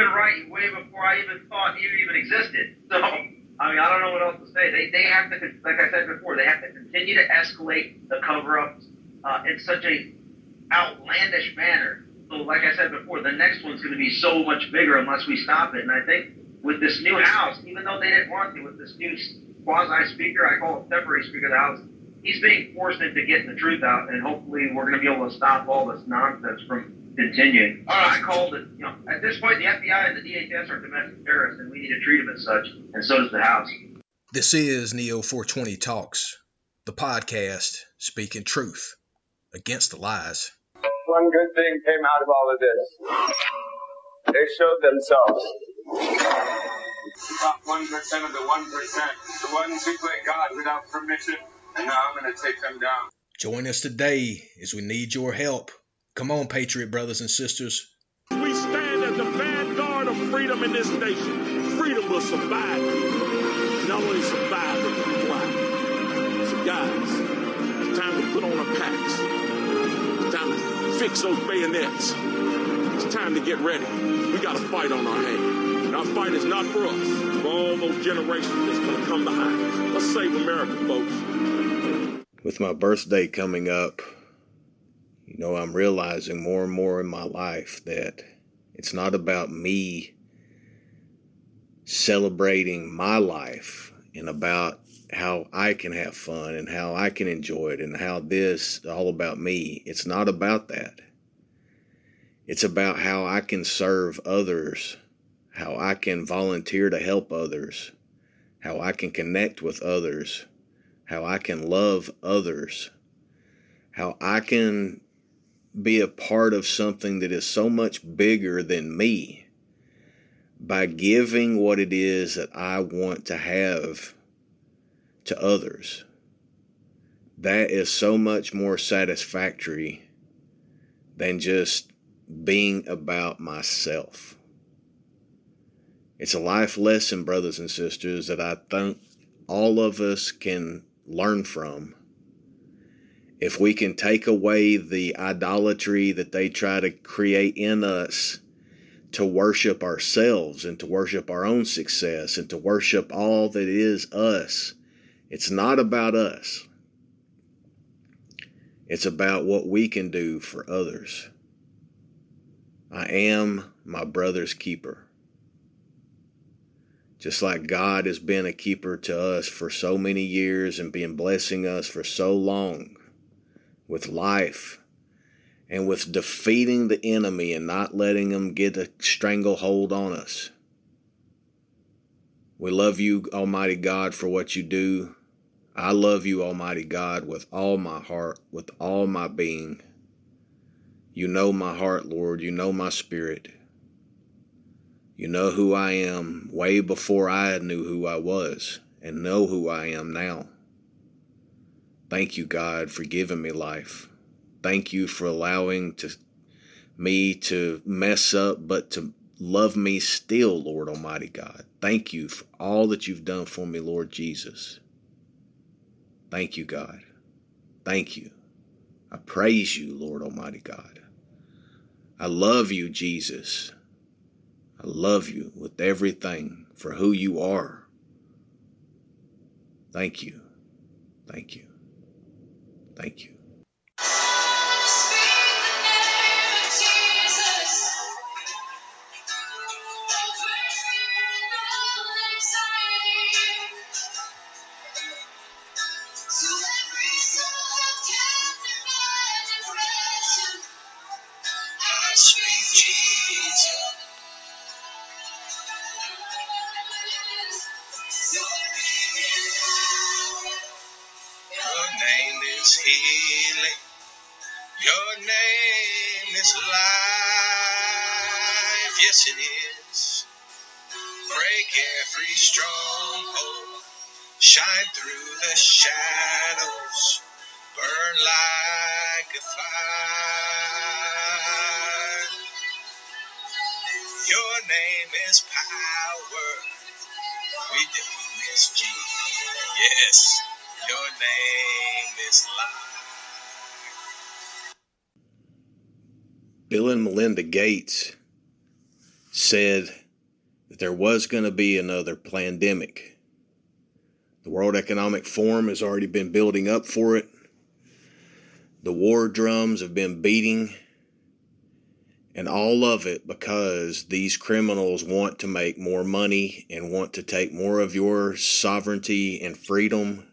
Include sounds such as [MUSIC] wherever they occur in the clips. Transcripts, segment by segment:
been writing way before I even thought you even existed. [LAUGHS] So, I mean, I don't know what else to say. They, they have to, like I said before, they have to continue to escalate the cover-ups uh, in such a outlandish manner. So, like I said before, the next one's going to be so much bigger unless we stop it. And I think with this new house, even though they didn't want to, with this new quasi speaker, I call it temporary speaker of the house, he's being forced into getting the truth out, and hopefully we're going to be able to stop all this nonsense from continuing. All right, I called it. You know, at this point, the FBI and the DHS are domestic terrorists, and we need to treat them as such, and so does the House. This is Neo 420 Talks, the podcast speaking truth against the lies. One good thing came out of all of this. They showed themselves. The Top 1% of the 1%. The ones who play God without permission. And now I'm going to take them down. Join us today as we need your help. Come on, Patriot brothers and sisters. We stand as the vanguard of freedom in this nation. Freedom will survive. Not only survive, but thrive. So, guys, it's time to put on our packs. It's time to fix those bayonets. It's time to get ready. We got a fight on our hands. And our fight is not for us, for all those generations that's going to come behind us. Let's save America, folks. With my birthday coming up, you know, I'm realizing more and more in my life that it's not about me celebrating my life and about how I can have fun and how I can enjoy it and how this all about me. It's not about that. It's about how I can serve others, how I can volunteer to help others, how I can connect with others, how I can love others, how I can be a part of something that is so much bigger than me by giving what it is that I want to have to others. That is so much more satisfactory than just being about myself. It's a life lesson, brothers and sisters, that I think all of us can learn from. If we can take away the idolatry that they try to create in us to worship ourselves and to worship our own success and to worship all that is us, it's not about us. It's about what we can do for others. I am my brother's keeper. Just like God has been a keeper to us for so many years and been blessing us for so long with life and with defeating the enemy and not letting them get a stranglehold on us. We love you, Almighty God, for what you do. I love you, Almighty God, with all my heart, with all my being. You know my heart, Lord. You know my spirit. You know who I am way before I knew who I was and know who I am now. Thank you, God, for giving me life. Thank you for allowing to me to mess up, but to love me still, Lord Almighty God. Thank you for all that you've done for me, Lord Jesus. Thank you, God. Thank you. I praise you, Lord Almighty God. I love you, Jesus. I love you with everything for who you are. Thank you. Thank you. Thank you. Is life. Yes, it is. Break every stronghold. Shine through the shadows. Burn like a fire. Your name is power. We name is Jesus. Yes. Your name is life. Bill and Melinda Gates said that there was going to be another pandemic. The World Economic Forum has already been building up for it. The war drums have been beating, and all of it because these criminals want to make more money and want to take more of your sovereignty and freedom,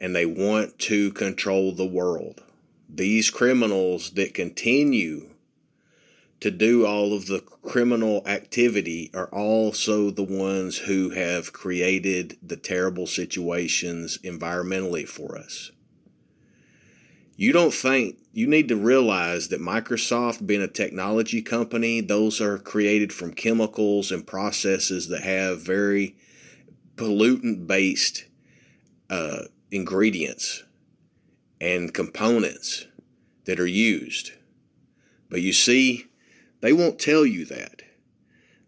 and they want to control the world. These criminals that continue to do all of the criminal activity are also the ones who have created the terrible situations environmentally for us. You don't think you need to realize that Microsoft, being a technology company, those are created from chemicals and processes that have very pollutant based uh, ingredients and components that are used. But you see, they won't tell you that.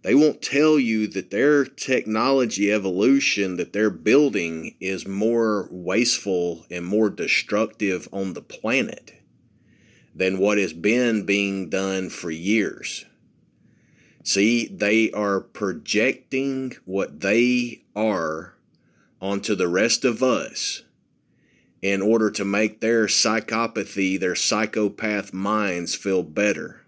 They won't tell you that their technology evolution that they're building is more wasteful and more destructive on the planet than what has been being done for years. See, they are projecting what they are onto the rest of us in order to make their psychopathy, their psychopath minds feel better.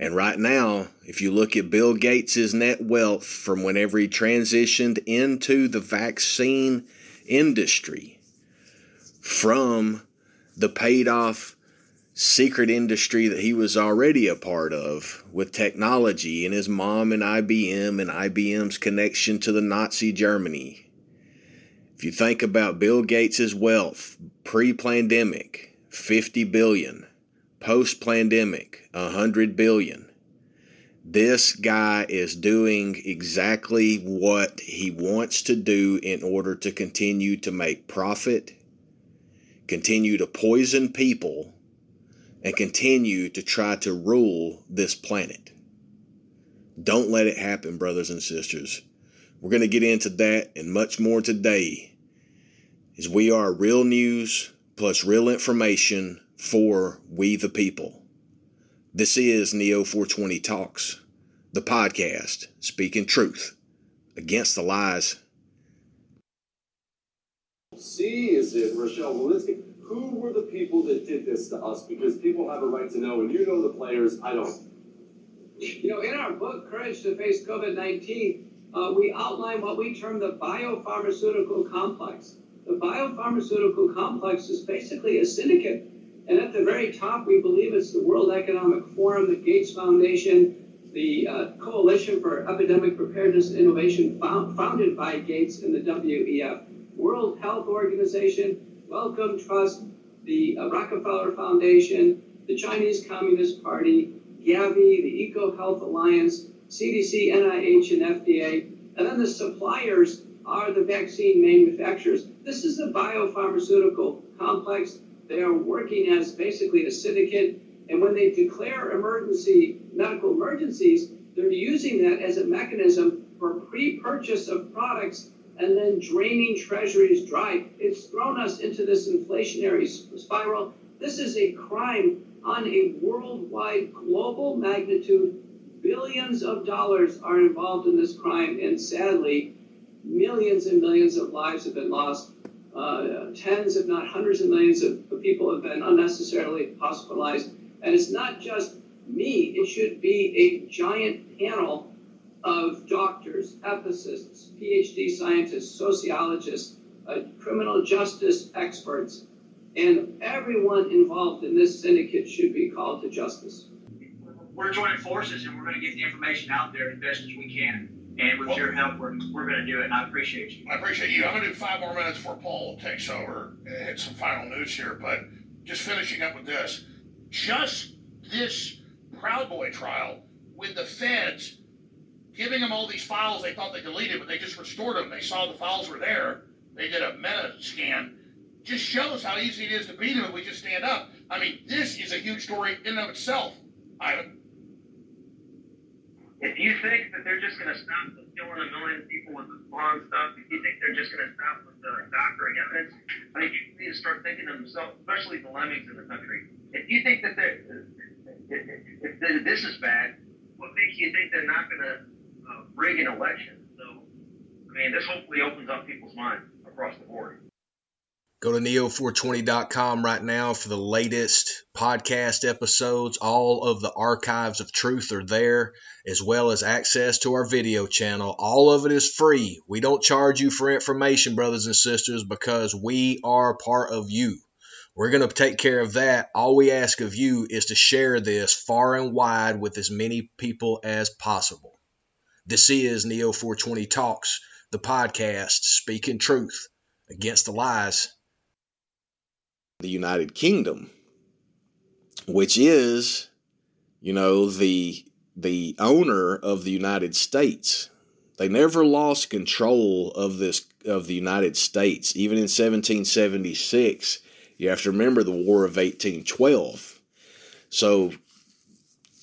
And right now, if you look at Bill Gates' net wealth from whenever he transitioned into the vaccine industry from the paid off secret industry that he was already a part of with technology and his mom and IBM and IBM's connection to the Nazi Germany. If you think about Bill Gates' wealth pre pandemic, 50 billion post pandemic, a hundred billion. This guy is doing exactly what he wants to do in order to continue to make profit, continue to poison people, and continue to try to rule this planet. Don't let it happen, brothers and sisters. We're going to get into that and much more today as we are real news plus real information for we the people. This is Neo 420 Talks, the podcast speaking truth against the lies. C, is it Rochelle Walensky? Who were the people that did this to us? Because people have a right to know, and you know the players, I don't. You know, in our book, Courage to Face COVID 19, uh, we outline what we term the biopharmaceutical complex. The biopharmaceutical complex is basically a syndicate and at the very top, we believe it's the World Economic Forum, the Gates Foundation, the uh, Coalition for Epidemic Preparedness and Innovation, found, founded by Gates and the WEF, World Health Organization, Wellcome Trust, the uh, Rockefeller Foundation, the Chinese Communist Party, Gavi, the Eco Health Alliance, CDC, NIH, and FDA. And then the suppliers are the vaccine manufacturers. This is the biopharmaceutical complex they are working as basically a syndicate, and when they declare emergency medical emergencies, they're using that as a mechanism for pre-purchase of products and then draining treasuries dry. It's thrown us into this inflationary spiral. This is a crime on a worldwide, global magnitude. Billions of dollars are involved in this crime, and sadly, millions and millions of lives have been lost. Uh, tens, if not hundreds of millions of, people have been unnecessarily hospitalized. And it's not just me, it should be a giant panel of doctors, ethicists, PhD scientists, sociologists, uh, criminal justice experts, and everyone involved in this syndicate should be called to justice. We're joining forces and we're going to get the information out there as best as we can. And with well, your help, we're, we're going to do it. I appreciate you. I appreciate you. I'm going to do five more minutes before Paul takes over and hit some final news here. But just finishing up with this just this Proud Boy trial with the feds giving them all these files they thought they deleted, but they just restored them. They saw the files were there. They did a meta scan. Just shows how easy it is to beat them if we just stand up. I mean, this is a huge story in and of itself, Ivan. If you think that they're just going to stop killing a million people with the spawn stuff, if you think they're just going to stop with the doctoring evidence, I think you need to start thinking to themselves, especially the lemmings in the country. If you think that they're, if, if this is bad, what makes you think they're not going to uh, rig an election? So, I mean, this hopefully opens up people's minds across the board. Go to neo420.com right now for the latest podcast episodes. All of the archives of truth are there, as well as access to our video channel. All of it is free. We don't charge you for information, brothers and sisters, because we are part of you. We're going to take care of that. All we ask of you is to share this far and wide with as many people as possible. This is Neo 420 Talks, the podcast speaking truth against the lies the United Kingdom, which is, you know, the the owner of the United States. They never lost control of this of the United States, even in 1776. You have to remember the War of 1812. So,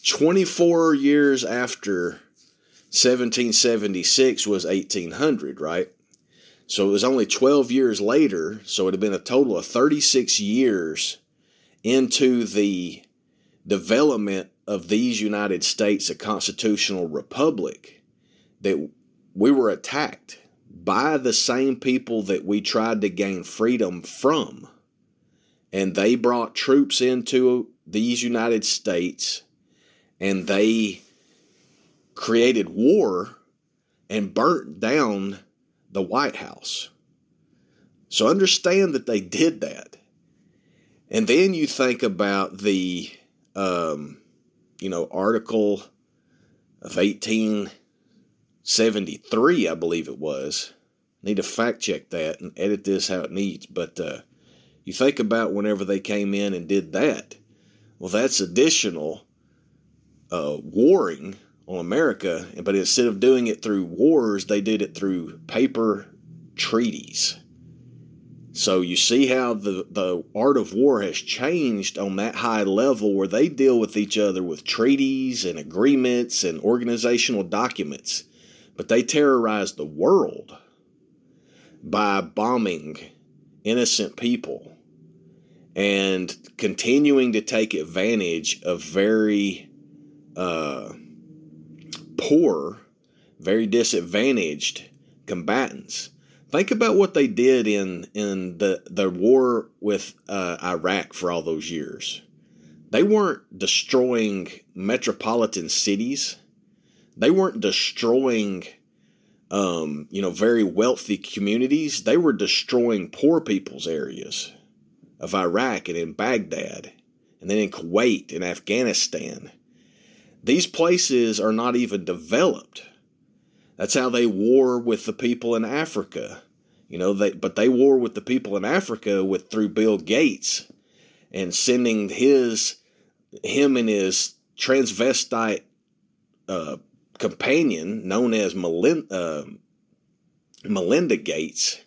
24 years after 1776 was 1800, right? So it was only 12 years later, so it had been a total of 36 years into the development of these United States, a constitutional republic, that we were attacked by the same people that we tried to gain freedom from. And they brought troops into these United States and they created war and burnt down the White House. So understand that they did that. And then you think about the, um, you know, article of 1873, I believe it was. Need to fact check that and edit this how it needs. But uh, you think about whenever they came in and did that. Well, that's additional uh, warring on America, but instead of doing it through wars, they did it through paper treaties. So you see how the, the art of war has changed on that high level where they deal with each other with treaties and agreements and organizational documents. But they terrorize the world by bombing innocent people and continuing to take advantage of very uh, poor, very disadvantaged combatants. Think about what they did in in the the war with uh, Iraq for all those years. They weren't destroying metropolitan cities. They weren't destroying, um, you know, very wealthy communities. They were destroying poor people's areas of Iraq and in Baghdad, and then in Kuwait and Afghanistan. These places are not even developed. That's how they war with the people in Africa. You know, they but they war with the people in Africa with through Bill Gates and sending his him and his transvestite uh, companion known as Melinda, uh, Melinda Gates.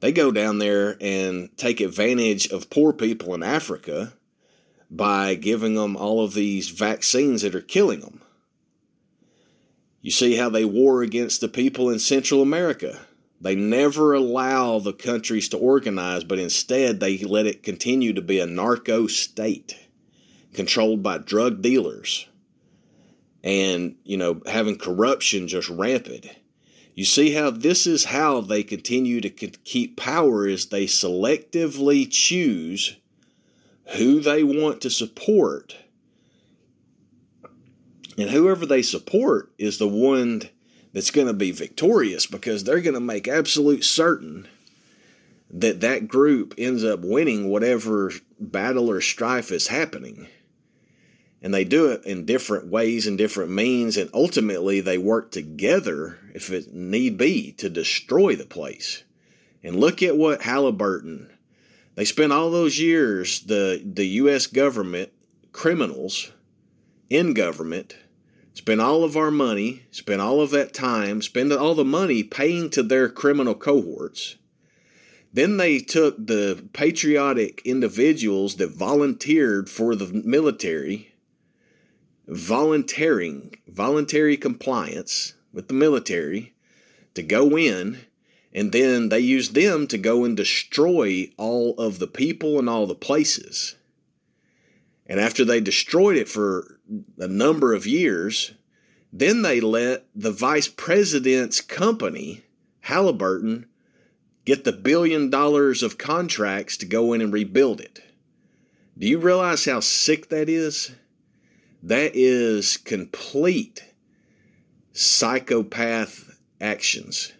They go down there and take advantage of poor people in Africa by giving them all of these vaccines that are killing them. You see how they war against the people in Central America. They never allow the countries to organize, but instead they let it continue to be a narco state controlled by drug dealers and, you know, having corruption just rampant. You see how this is how they continue to keep power is they selectively choose who they want to support. And whoever they support is the one that's going to be victorious because they're going to make absolute certain that that group ends up winning whatever battle or strife is happening. And they do it in different ways and different means, and ultimately they work together, if it need be, to destroy the place. And look at what Halliburton they spent all those years, the, the U.S. government, criminals in government, spent all of our money, spent all of that time, spend all the money paying to their criminal cohorts. Then they took the patriotic individuals that volunteered for the military, volunteering, voluntary compliance with the military to go in and then they used them to go and destroy all of the people and all the places. And after they destroyed it for a number of years, Then they let the vice president's company, Halliburton, get the billion dollars of contracts to go in and rebuild it. Do you realize how sick that is? That is complete psychopath actions.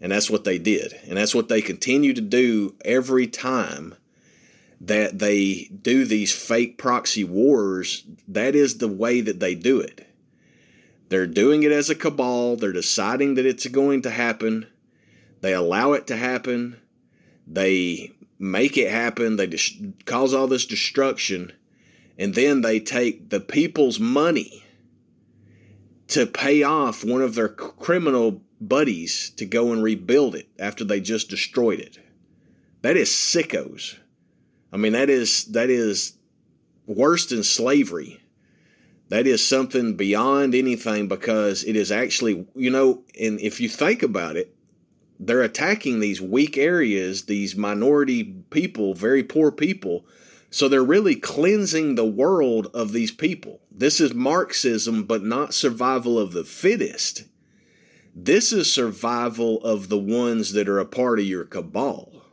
And that's what they did. And that's what they continue to do every time that they do these fake proxy wars. That is the way that they do it. They're doing it as a cabal. They're deciding that it's going to happen. They allow it to happen. They make it happen. They dis- cause all this destruction. And then they take the people's money to pay off one of their criminal buddies to go and rebuild it after they just destroyed it. That is sickos. I mean, that is that is worse than slavery. That is something beyond anything because it is actually, you know, and if you think about it, they're attacking these weak areas, these minority people, very poor people. So they're really cleansing the world of these people. This is Marxism, but not survival of the fittest. This is survival of the ones that are a part of your cabal.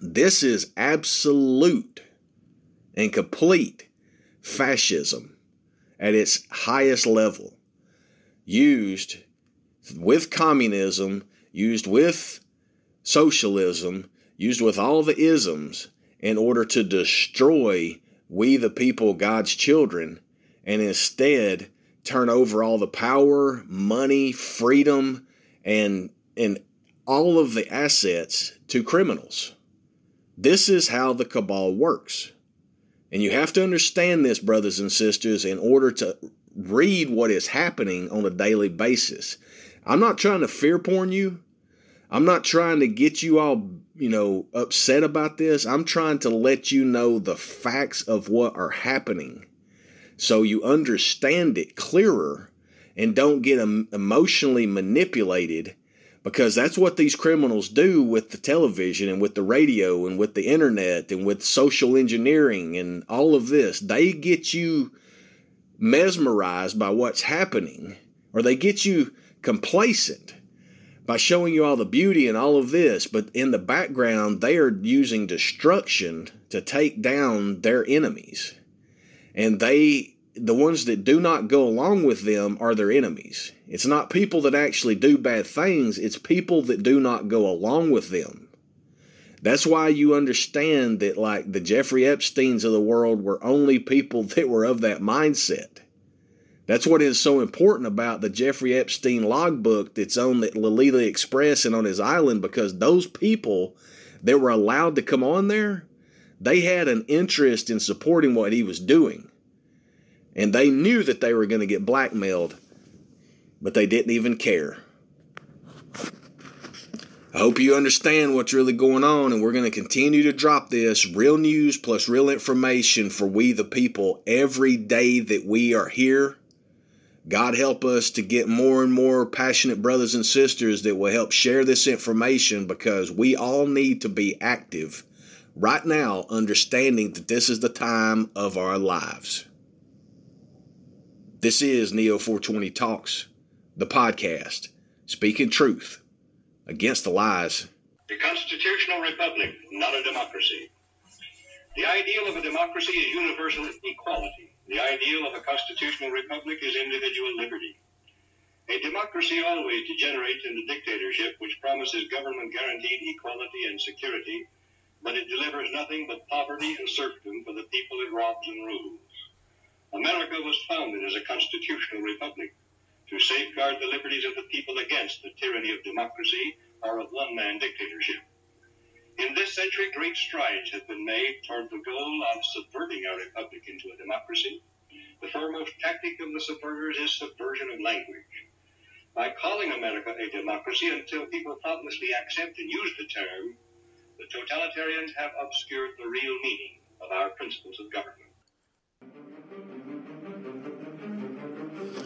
This is absolute and complete fascism at its highest level, used with communism, used with socialism, used with all the isms in order to destroy we, the people, God's children, and instead turn over all the power, money, freedom, and and all of the assets to criminals. This is how the cabal works. And you have to understand this, brothers and sisters, in order to read what is happening on a daily basis. I'm not trying to fear porn you. I'm not trying to get you all, you know, upset about this. I'm trying to let you know the facts of what are happening so you understand it clearer and don't get emotionally manipulated because that's what these criminals do with the television and with the radio and with the internet and with social engineering and all of this. They get you mesmerized by what's happening or they get you complacent by showing you all the beauty and all of this, but in the background, they are using destruction to take down their enemies and they the ones that do not go along with them are their enemies. It's not people that actually do bad things, it's people that do not go along with them. That's why you understand that, like the Jeffrey Epsteins of the world, were only people [LAUGHS] that were of that mindset. That's what is so important about the Jeffrey Epstein logbook that's on the Lolita Express and on his island because those people that were allowed to come on there, they had an interest in supporting what he was doing. And they knew that they were going to get blackmailed, but they didn't even care. I hope you understand what's really going on, and we're going to continue to drop this real news plus real information for we the people every day that we are here. God help us to get more and more passionate brothers and sisters that will help share this information because we all need to be active right now, understanding that this is the time of our lives. This is Neo 420 Talks, the podcast, speaking truth against the lies. The constitutional republic, not a democracy. The ideal of a democracy is universal equality. The ideal of a constitutional republic is individual liberty. A democracy always degenerates into dictatorship, which promises government guaranteed equality and security, but it delivers nothing but poverty and serfdom for the people it robs and rules. America was founded as a constitutional republic to safeguard the liberties of the people against the tyranny of democracy or of one man dictatorship. In this century, great strides have been made toward the goal of subverting our republic into a democracy. The foremost tactic of the subverters is subversion of language. By calling America a democracy until people thoughtlessly accept and use the term, the totalitarians have obscured the real meaning of our principles of government.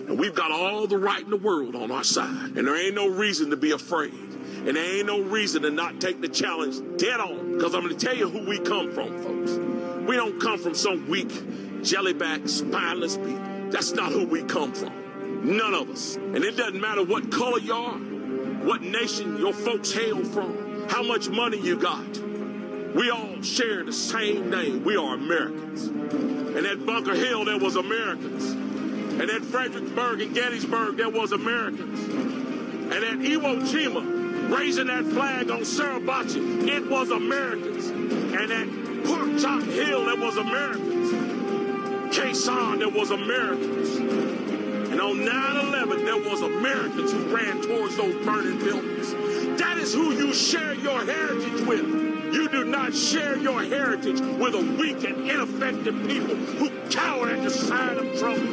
And we've got all the right in the world on our side. And there ain't no reason to be afraid. And there ain't no reason to not take the challenge dead on. Because I'm going to tell you who we come from, folks. We don't come from some weak, jellyback, spineless people. That's not who we come from. None of us. And it doesn't matter what color you are, what nation your folks hail from, how much money you got. We all share the same name. We are Americans. And at Bunker Hill, there was Americans. And at Fredericksburg and Gettysburg, there was Americans. And at Iwo Jima, raising that flag on Suribachi, it was Americans. And at Pork Chop Hill, there was Americans. Sanh, there was Americans. And on 9-11, there was Americans who ran towards those burning buildings. That is who you share your heritage with. You do not share your heritage with a weak and ineffective people who cower at the sight of trouble.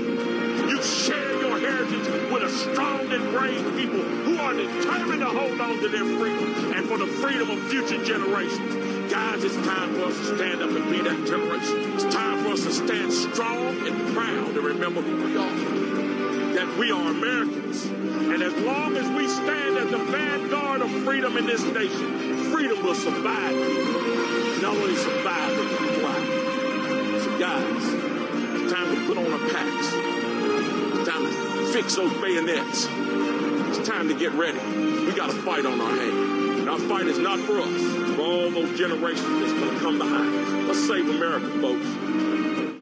You share your heritage with a strong and brave people who are determined to hold on to their freedom and for the freedom of future generations. Guys, it's time for us to stand up and be that generation. It's time for us to stand strong and proud and remember who we are we are Americans. And as long as we stand as the vanguard of freedom in this nation, freedom will survive people. Not only survive, but thrive. So guys, it's time to put on our packs. It's time to fix those bayonets. It's time to get ready. We got a fight on our hands. And our fight is not for us, for all those generations that's going to come behind us. Let's save America, folks.